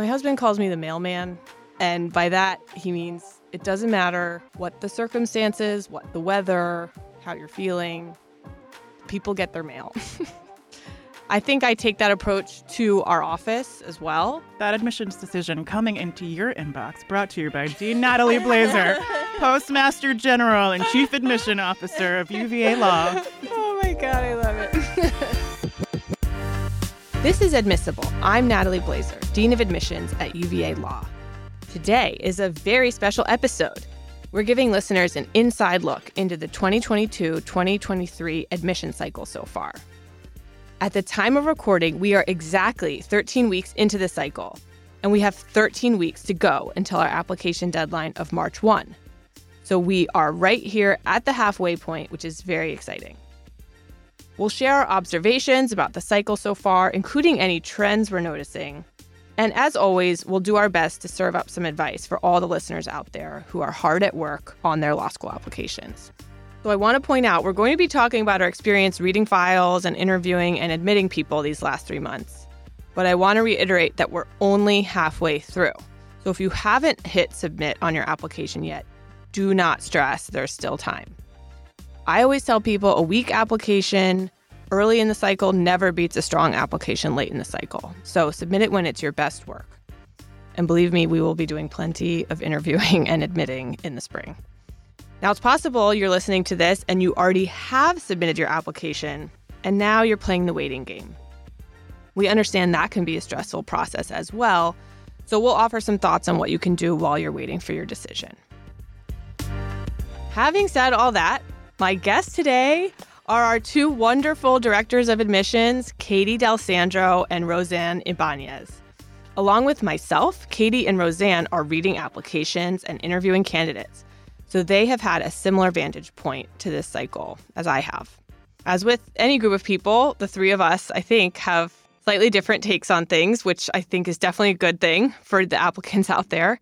My husband calls me the mailman, and by that, he means it doesn't matter what the circumstances, what the weather, how you're feeling, people get their mail. I think I take that approach to our office as well. That admissions decision coming into your inbox brought to you by Dean Natalie Blazer, Postmaster General and Chief Admission Officer of UVA Law. Oh my God, I love it. This is Admissible. I'm Natalie Blazer, Dean of Admissions at UVA Law. Today is a very special episode. We're giving listeners an inside look into the 2022 2023 admission cycle so far. At the time of recording, we are exactly 13 weeks into the cycle, and we have 13 weeks to go until our application deadline of March 1. So we are right here at the halfway point, which is very exciting. We'll share our observations about the cycle so far, including any trends we're noticing. And as always, we'll do our best to serve up some advice for all the listeners out there who are hard at work on their law school applications. So I want to point out we're going to be talking about our experience reading files and interviewing and admitting people these last three months. But I want to reiterate that we're only halfway through. So if you haven't hit submit on your application yet, do not stress, there's still time. I always tell people a weak application early in the cycle never beats a strong application late in the cycle. So submit it when it's your best work. And believe me, we will be doing plenty of interviewing and admitting in the spring. Now, it's possible you're listening to this and you already have submitted your application, and now you're playing the waiting game. We understand that can be a stressful process as well, so we'll offer some thoughts on what you can do while you're waiting for your decision. Having said all that, my guests today are our two wonderful directors of admissions, Katie Delsandro and Rosanne Ibanez. Along with myself, Katie and Rosanne are reading applications and interviewing candidates. So they have had a similar vantage point to this cycle as I have. As with any group of people, the three of us, I think, have slightly different takes on things, which I think is definitely a good thing for the applicants out there.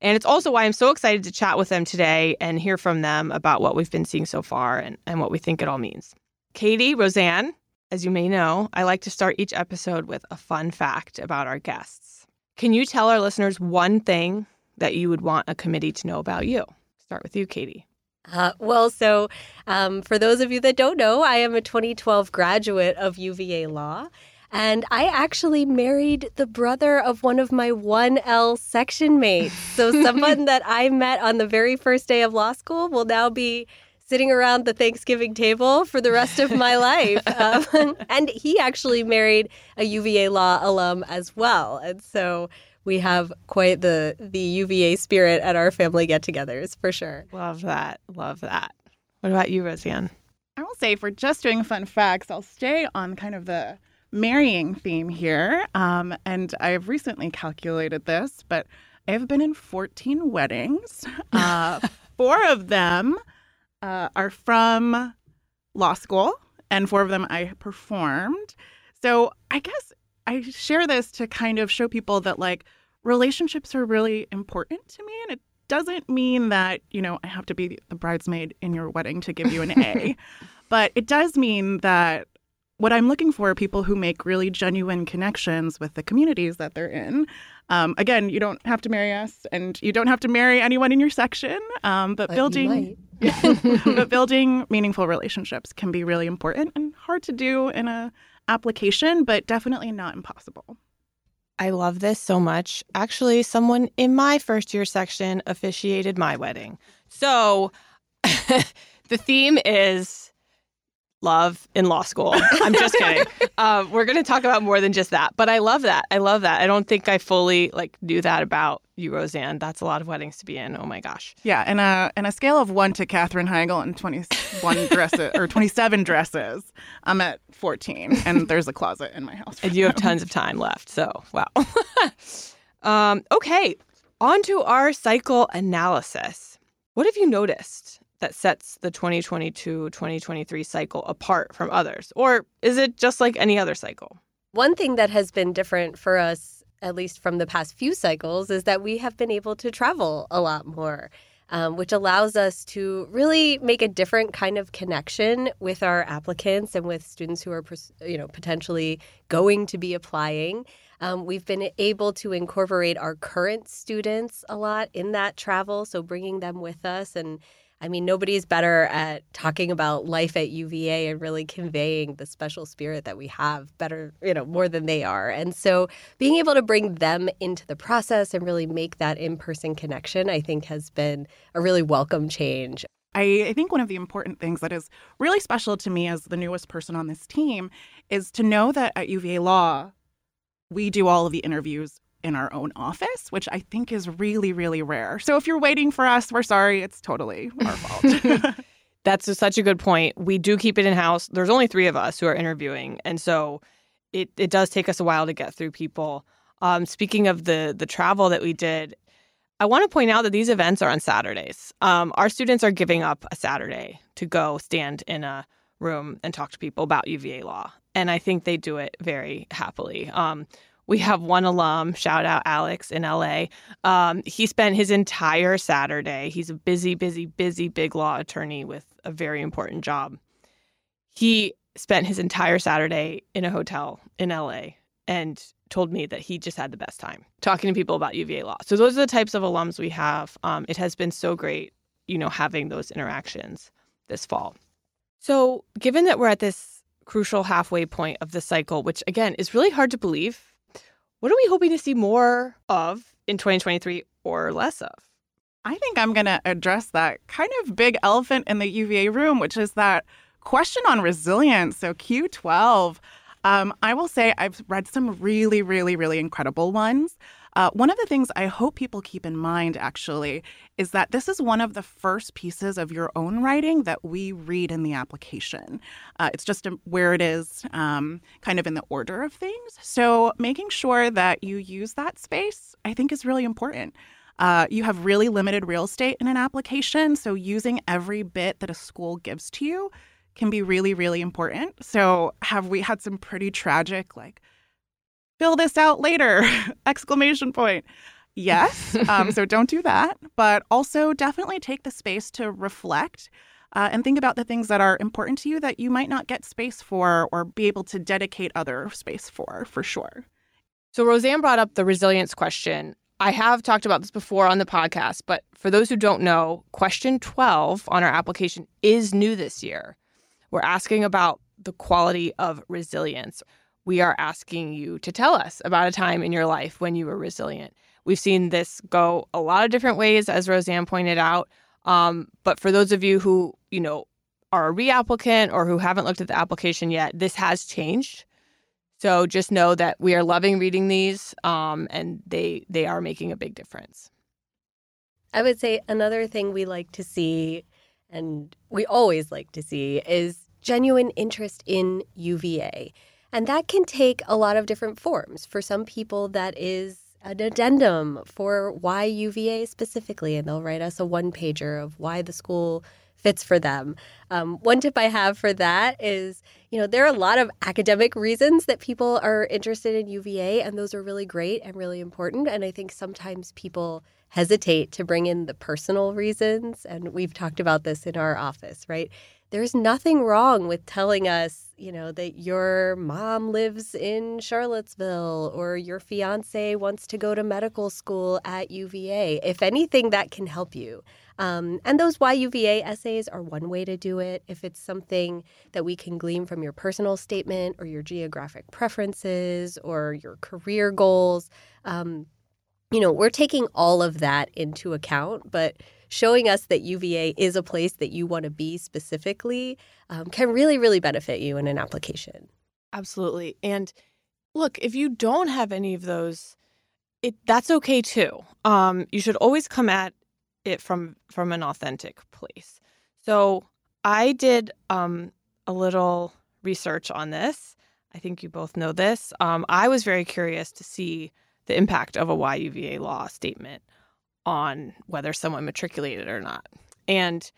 And it's also why I'm so excited to chat with them today and hear from them about what we've been seeing so far and, and what we think it all means. Katie, Rosanne, as you may know, I like to start each episode with a fun fact about our guests. Can you tell our listeners one thing that you would want a committee to know about you? Start with you, Katie. Uh, well, so um, for those of you that don't know, I am a 2012 graduate of UVA Law. And I actually married the brother of one of my 1L section mates. So, someone that I met on the very first day of law school will now be sitting around the Thanksgiving table for the rest of my life. Um, and he actually married a UVA Law alum as well. And so, we have quite the the UVA spirit at our family get-togethers for sure. Love that. Love that. What about you, Rosanne? I will say, for just doing fun facts, I'll stay on kind of the marrying theme here. Um, and I've recently calculated this, but I have been in 14 weddings. Uh, four of them uh, are from law school, and four of them I performed. So I guess I share this to kind of show people that like relationships are really important to me and it doesn't mean that, you know, I have to be the bridesmaid in your wedding to give you an A. but it does mean that what I'm looking for are people who make really genuine connections with the communities that they're in. Um, again, you don't have to marry us, and you don't have to marry anyone in your section. Um, but, But building, but building meaningful relationships can be really important and hard to do in a application, but definitely not impossible. I love this so much. Actually, someone in my first year section officiated my wedding. So the theme is love in law school. I'm just kidding. Uh, we're going to talk about more than just that, but I love that. I love that. I don't think I fully like knew that about you, Rosanne. That's a lot of weddings to be in. Oh my gosh. Yeah, and a and a scale of one to Katherine Heigl and twenty one dresses or twenty seven dresses. I'm at fourteen, and there's a closet in my house. And you have tons of time left. So wow. um, okay, on to our cycle analysis. What have you noticed that sets the 2022 2023 cycle apart from others? Or is it just like any other cycle? One thing that has been different for us, at least from the past few cycles, is that we have been able to travel a lot more. Um, which allows us to really make a different kind of connection with our applicants and with students who are, you know, potentially going to be applying. Um, we've been able to incorporate our current students a lot in that travel, so bringing them with us and I mean, nobody's better at talking about life at UVA and really conveying the special spirit that we have better, you know, more than they are. And so being able to bring them into the process and really make that in person connection, I think has been a really welcome change. I, I think one of the important things that is really special to me as the newest person on this team is to know that at UVA Law, we do all of the interviews in our own office, which I think is really, really rare. So if you're waiting for us, we're sorry. It's totally our fault. That's such a good point. We do keep it in house. There's only three of us who are interviewing, and so it it does take us a while to get through people. Um, speaking of the the travel that we did, I want to point out that these events are on Saturdays. Um, our students are giving up a Saturday to go stand in a room and talk to people about UVA law, and I think they do it very happily. Um, we have one alum, shout out Alex in LA. Um, he spent his entire Saturday, he's a busy, busy, busy big law attorney with a very important job. He spent his entire Saturday in a hotel in LA and told me that he just had the best time talking to people about UVA law. So those are the types of alums we have. Um, it has been so great, you know, having those interactions this fall. So given that we're at this crucial halfway point of the cycle, which again is really hard to believe what are we hoping to see more of in 2023 or less of? I think I'm going to address that kind of big elephant in the UVA room, which is that question on resilience. So, Q12. Um, I will say I've read some really, really, really incredible ones. Uh, one of the things I hope people keep in mind, actually, is that this is one of the first pieces of your own writing that we read in the application. Uh, it's just a, where it is um, kind of in the order of things. So making sure that you use that space, I think, is really important. Uh, you have really limited real estate in an application, so using every bit that a school gives to you can be really, really important. So, have we had some pretty tragic, like, fill this out later exclamation point. Yes um, so don't do that but also definitely take the space to reflect uh, and think about the things that are important to you that you might not get space for or be able to dedicate other space for for sure. So Rosanne brought up the resilience question. I have talked about this before on the podcast but for those who don't know question 12 on our application is new this year. We're asking about the quality of resilience we are asking you to tell us about a time in your life when you were resilient. We've seen this go a lot of different ways, as Rosanne pointed out. Um, but for those of you who, you know, are a reapplicant or who haven't looked at the application yet, this has changed. So just know that we are loving reading these, um, and they they are making a big difference. I would say another thing we like to see, and we always like to see, is genuine interest in UVA. And that can take a lot of different forms. For some people, that is an addendum for why UVA specifically, and they'll write us a one pager of why the school fits for them. Um, one tip I have for that is, you know, there are a lot of academic reasons that people are interested in UVA, and those are really great and really important. And I think sometimes people hesitate to bring in the personal reasons. And we've talked about this in our office, right? There's nothing wrong with telling us, you know, that your mom lives in Charlottesville or your fiance wants to go to medical school at UVA. If anything, that can help you. Um, and those why UVA essays are one way to do it. If it's something that we can glean from your personal statement or your geographic preferences or your career goals, um, you know, we're taking all of that into account, but showing us that UVA is a place that you want to be specifically um, can really, really benefit you in an application. Absolutely. And look, if you don't have any of those, it that's okay too. Um, you should always come at it from from an authentic place. So I did um, a little research on this. I think you both know this. Um, I was very curious to see the impact of a YUVA law statement on whether someone matriculated or not. And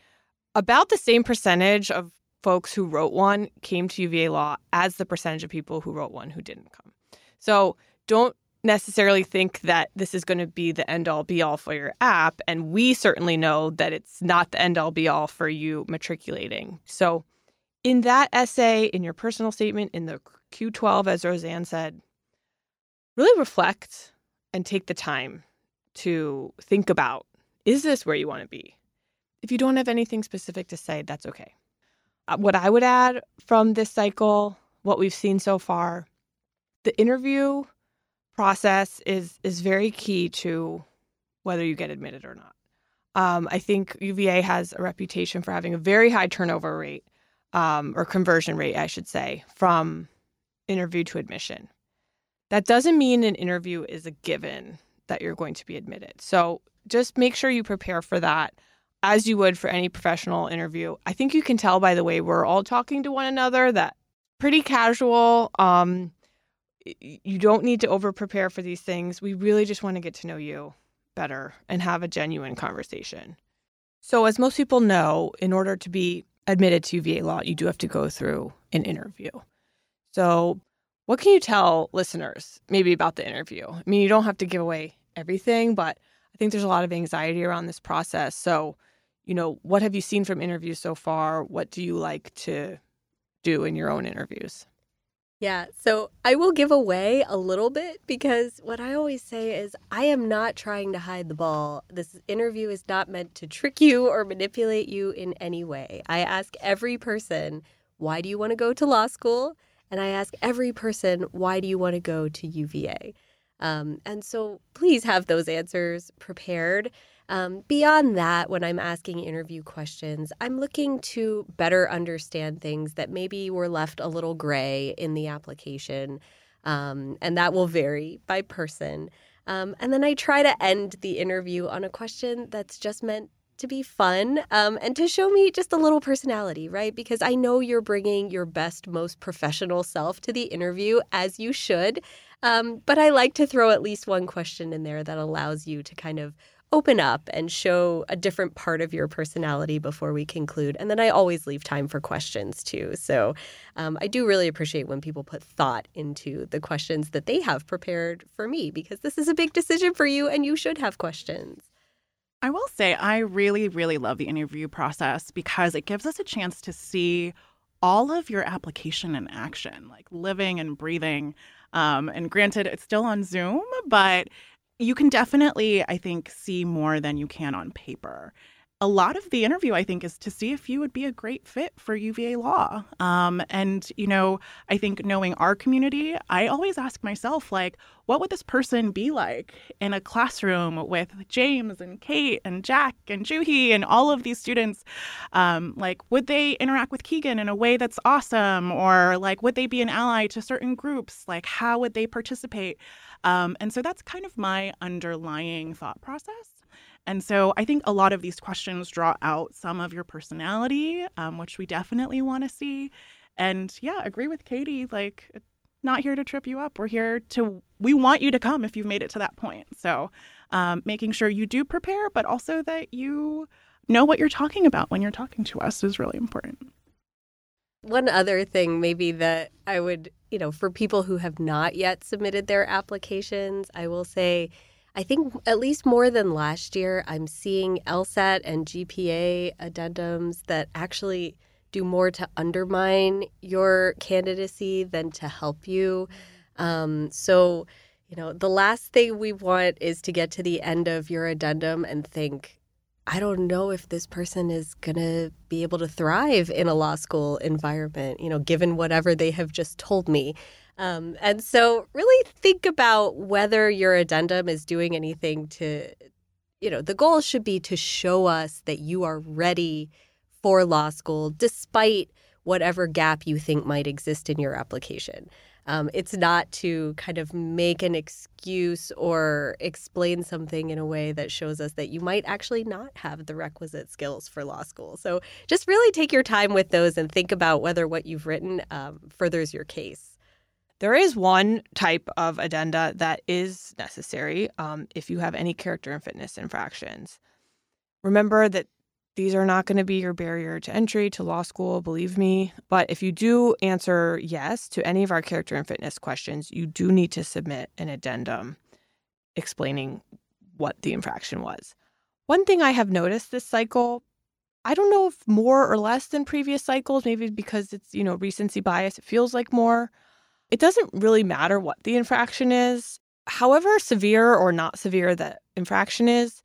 about the same percentage of folks who wrote one came to UVA law as the percentage of people who wrote one who didn't come. So don't necessarily think that this is going to be the end all be all for your app. And we certainly know that it's not the end all be all for you matriculating. So in that essay, in your personal statement, in the Q12, as Rosanne said, really reflect and take the time to think about is this where you want to be? If you don't have anything specific to say, that's okay. Uh, what I would add from this cycle, what we've seen so far, the interview process is is very key to whether you get admitted or not. Um, I think UVA has a reputation for having a very high turnover rate um, or conversion rate, I should say, from interview to admission. That doesn't mean an interview is a given that you're going to be admitted. So just make sure you prepare for that as you would for any professional interview. I think you can tell by the way we're all talking to one another that pretty casual. Um, you don't need to over prepare for these things. We really just want to get to know you better and have a genuine conversation. So, as most people know, in order to be admitted to UVA law, you do have to go through an interview. So, what can you tell listeners maybe about the interview? I mean, you don't have to give away everything, but I think there's a lot of anxiety around this process. So, you know, what have you seen from interviews so far? What do you like to do in your own interviews? Yeah, so I will give away a little bit because what I always say is I am not trying to hide the ball. This interview is not meant to trick you or manipulate you in any way. I ask every person, why do you want to go to law school? And I ask every person, why do you want to go to UVA? Um, and so please have those answers prepared. Um, beyond that, when I'm asking interview questions, I'm looking to better understand things that maybe were left a little gray in the application. Um, and that will vary by person. Um, and then I try to end the interview on a question that's just meant to be fun um, and to show me just a little personality, right? Because I know you're bringing your best, most professional self to the interview, as you should. Um, but I like to throw at least one question in there that allows you to kind of open up and show a different part of your personality before we conclude. And then I always leave time for questions too. So um, I do really appreciate when people put thought into the questions that they have prepared for me because this is a big decision for you and you should have questions. I will say, I really, really love the interview process because it gives us a chance to see all of your application in action, like living and breathing. Um, and granted, it's still on Zoom, but you can definitely, I think, see more than you can on paper a lot of the interview, I think, is to see if you would be a great fit for UVA law. Um, and, you know, I think knowing our community, I always ask myself, like, what would this person be like in a classroom with James and Kate and Jack and Juhi and all of these students? Um, like, would they interact with Keegan in a way that's awesome? Or, like, would they be an ally to certain groups? Like, how would they participate? Um, and so that's kind of my underlying thought process. And so I think a lot of these questions draw out some of your personality, um, which we definitely want to see. And yeah, agree with Katie. Like, not here to trip you up. We're here to, we want you to come if you've made it to that point. So um, making sure you do prepare, but also that you know what you're talking about when you're talking to us is really important. One other thing, maybe that I would, you know, for people who have not yet submitted their applications, I will say, I think at least more than last year, I'm seeing LSAT and GPA addendums that actually do more to undermine your candidacy than to help you. Um, so, you know, the last thing we want is to get to the end of your addendum and think, I don't know if this person is going to be able to thrive in a law school environment, you know, given whatever they have just told me. Um, and so, really think about whether your addendum is doing anything to, you know, the goal should be to show us that you are ready for law school despite whatever gap you think might exist in your application. Um, it's not to kind of make an excuse or explain something in a way that shows us that you might actually not have the requisite skills for law school. So just really take your time with those and think about whether what you've written um, furthers your case. There is one type of addenda that is necessary um, if you have any character and fitness infractions. Remember that these are not going to be your barrier to entry to law school, believe me. But if you do answer yes to any of our character and fitness questions, you do need to submit an addendum explaining what the infraction was. One thing I have noticed this cycle, I don't know if more or less than previous cycles, maybe because it's, you know, recency bias, it feels like more. It doesn't really matter what the infraction is. however severe or not severe the infraction is,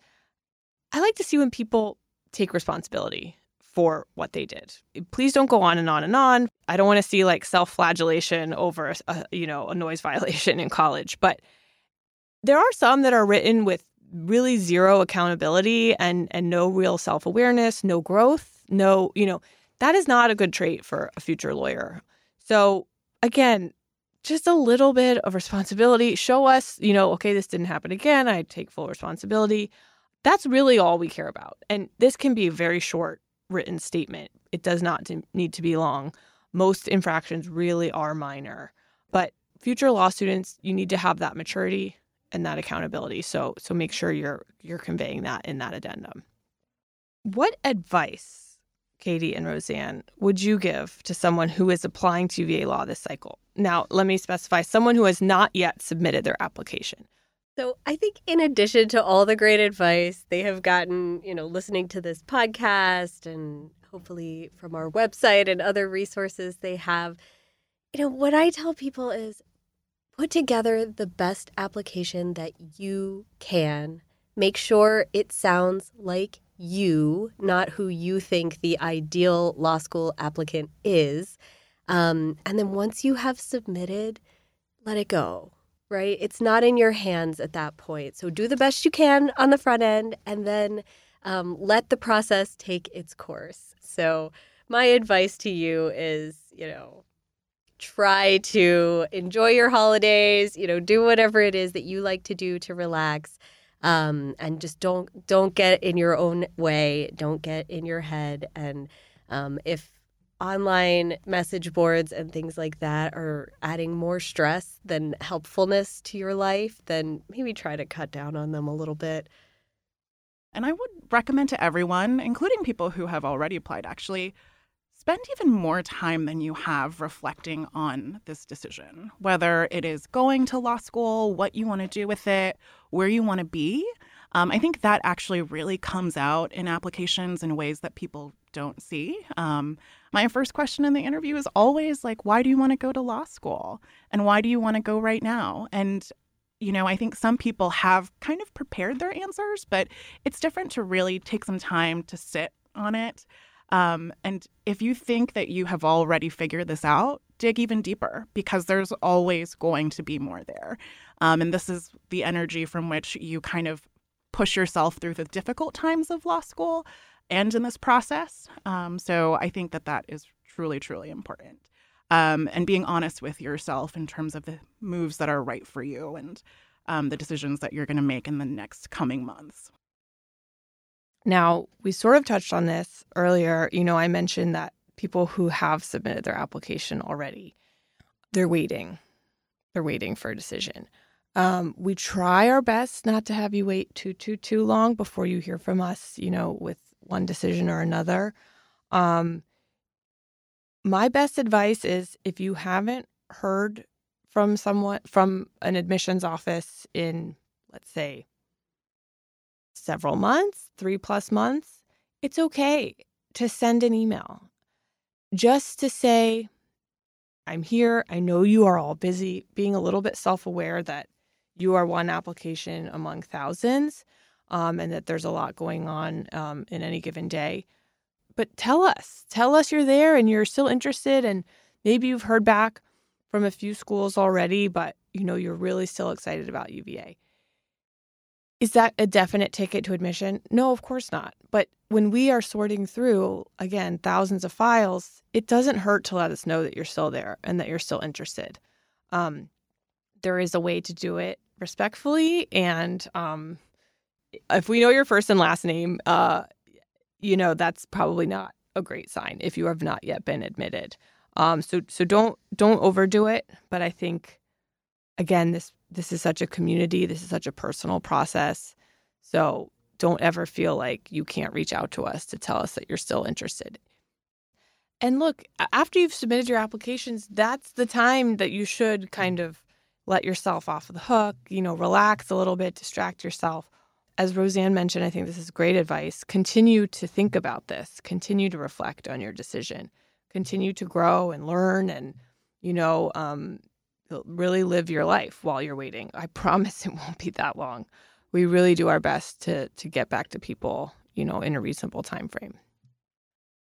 I like to see when people take responsibility for what they did. Please don't go on and on and on. I don't want to see like self-flagellation over a, you know, a noise violation in college, but there are some that are written with really zero accountability and and no real self-awareness, no growth, no, you know, that is not a good trait for a future lawyer. So, again, just a little bit of responsibility. Show us, you know, okay, this didn't happen again. I take full responsibility. That's really all we care about. And this can be a very short written statement. It does not need to be long. Most infractions really are minor. But future law students, you need to have that maturity and that accountability. So so make sure you're you're conveying that in that addendum. What advice, Katie and Rosanne, would you give to someone who is applying to UVA law this cycle? Now, let me specify someone who has not yet submitted their application. So I think in addition to all the great advice they have gotten, you know, listening to this podcast and hopefully from our website and other resources they have, you know, what I tell people is put together the best application that you can. Make sure it sounds like you, not who you think the ideal law school applicant is. Um, and then once you have submitted, let it go right? It's not in your hands at that point. So do the best you can on the front end and then um, let the process take its course. So, my advice to you is, you know, try to enjoy your holidays, you know, do whatever it is that you like to do to relax. Um, and just don't don't get in your own way. Don't get in your head. And um, if online message boards and things like that are adding more stress than helpfulness to your life, then maybe try to cut down on them a little bit. And I would recommend to everyone, including people who have already applied, actually spend even more time than you have reflecting on this decision, whether it is going to law school, what you want to do with it, where you want to be. Um, I think that actually really comes out in applications in ways that people don't see. Um, my first question in the interview is always like, why do you want to go to law school? And why do you want to go right now? And you know, I think some people have kind of prepared their answers, but it's different to really take some time to sit on it. Um, and if you think that you have already figured this out, dig even deeper because there's always going to be more there. Um, and this is the energy from which you kind of push yourself through the difficult times of law school and in this process. Um, so I think that that is truly, truly important. Um, and being honest with yourself in terms of the moves that are right for you and um, the decisions that you're going to make in the next coming months. Now, we sort of touched on this earlier. You know, I mentioned that people who have submitted their application already, they're waiting. They're waiting for a decision. Um, we try our best not to have you wait too, too, too long before you hear from us, you know, with one decision or another. Um, my best advice is if you haven't heard from someone from an admissions office in, let's say, several months, three plus months, it's okay to send an email just to say, I'm here. I know you are all busy, being a little bit self aware that you are one application among thousands um, and that there's a lot going on um, in any given day. But tell us, tell us you're there and you're still interested, and maybe you've heard back from a few schools already, but you know you're really still excited about UVA. Is that a definite ticket to admission? No, of course not. But when we are sorting through, again, thousands of files, it doesn't hurt to let us know that you're still there and that you're still interested. Um, there is a way to do it respectfully and um, if we know your first and last name, uh, you know that's probably not a great sign if you have not yet been admitted. Um, so so don't don't overdo it. But I think again, this this is such a community. This is such a personal process. So don't ever feel like you can't reach out to us to tell us that you're still interested. And look, after you've submitted your applications, that's the time that you should kind of let yourself off the hook, you know, relax a little bit, distract yourself as Rosanne mentioned, I think this is great advice. Continue to think about this, continue to reflect on your decision, continue to grow and learn. And, you know, um, really live your life while you're waiting. I promise it won't be that long. We really do our best to to get back to people, you know, in a reasonable time frame.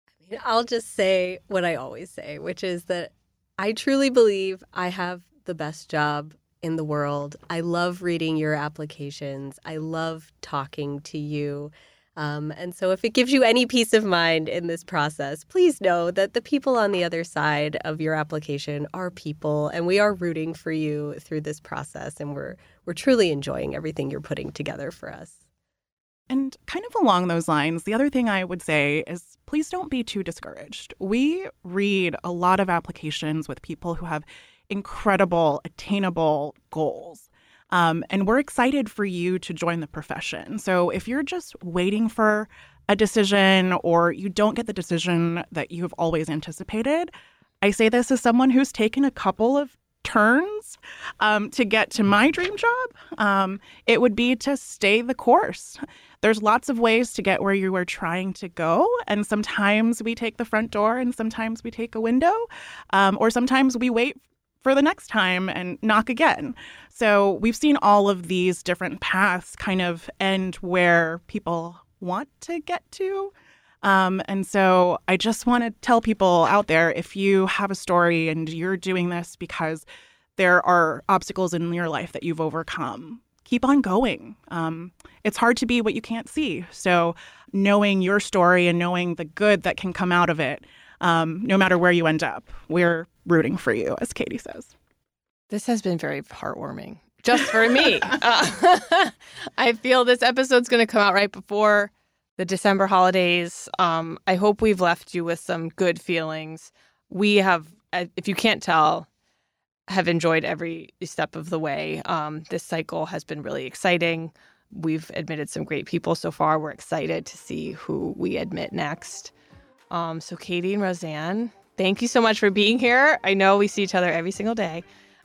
I mean, I'll just say what I always say, which is that I truly believe I have the best job in the world. I love reading your applications. I love talking to you. Um, and so, if it gives you any peace of mind in this process, please know that the people on the other side of your application are people, and we are rooting for you through this process. And we're we're truly enjoying everything you're putting together for us. And kind of along those lines, the other thing I would say is please don't be too discouraged. We read a lot of applications with people who have incredible, attainable goals. Um, and we're excited for you to join the profession. So if you're just waiting for a decision or you don't get the decision that you have always anticipated, I say this as someone who's taken a couple of turns um, to get to my dream job. Um, it would be to stay the course. There's lots of ways to get where you are trying to go. And sometimes we take the front door and sometimes we take a window, um, or sometimes we wait for the next time and knock again. So we've seen all of these different paths kind of end where people want to get to. Um, and so I just want to tell people out there if you have a story and you're doing this because there are obstacles in your life that you've overcome, keep on going. Um, it's hard to be what you can't see. So knowing your story and knowing the good that can come out of it um, no matter where you end up. We're rooting for you, as Katie says. This has been very heartwarming, just for me. uh, I feel this episode's going to come out right before the December holidays. Um, I hope we've left you with some good feelings. We have, if you can't tell, have enjoyed every step of the way. Um, this cycle has been really exciting. We've admitted some great people so far. We're excited to see who we admit next. Um, so, Katie and Rosanne, thank you so much for being here. I know we see each other every single day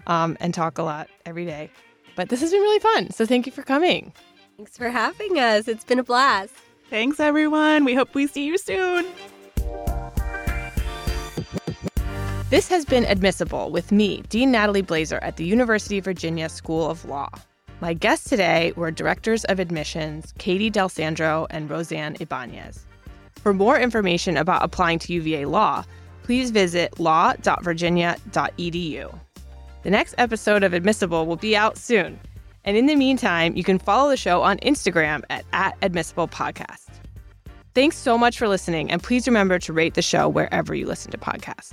um, and talk a lot every day, but this has been really fun. So, thank you for coming. Thanks for having us. It's been a blast. Thanks, everyone. We hope we see you soon. This has been Admissible with me, Dean Natalie Blazer at the University of Virginia School of Law. My guests today were Directors of Admissions Katie Delsandro and Rosanne Ibanez. For more information about applying to UVA Law, please visit law.virginia.edu. The next episode of Admissible will be out soon. And in the meantime, you can follow the show on Instagram at, at Admissible Podcast. Thanks so much for listening, and please remember to rate the show wherever you listen to podcasts.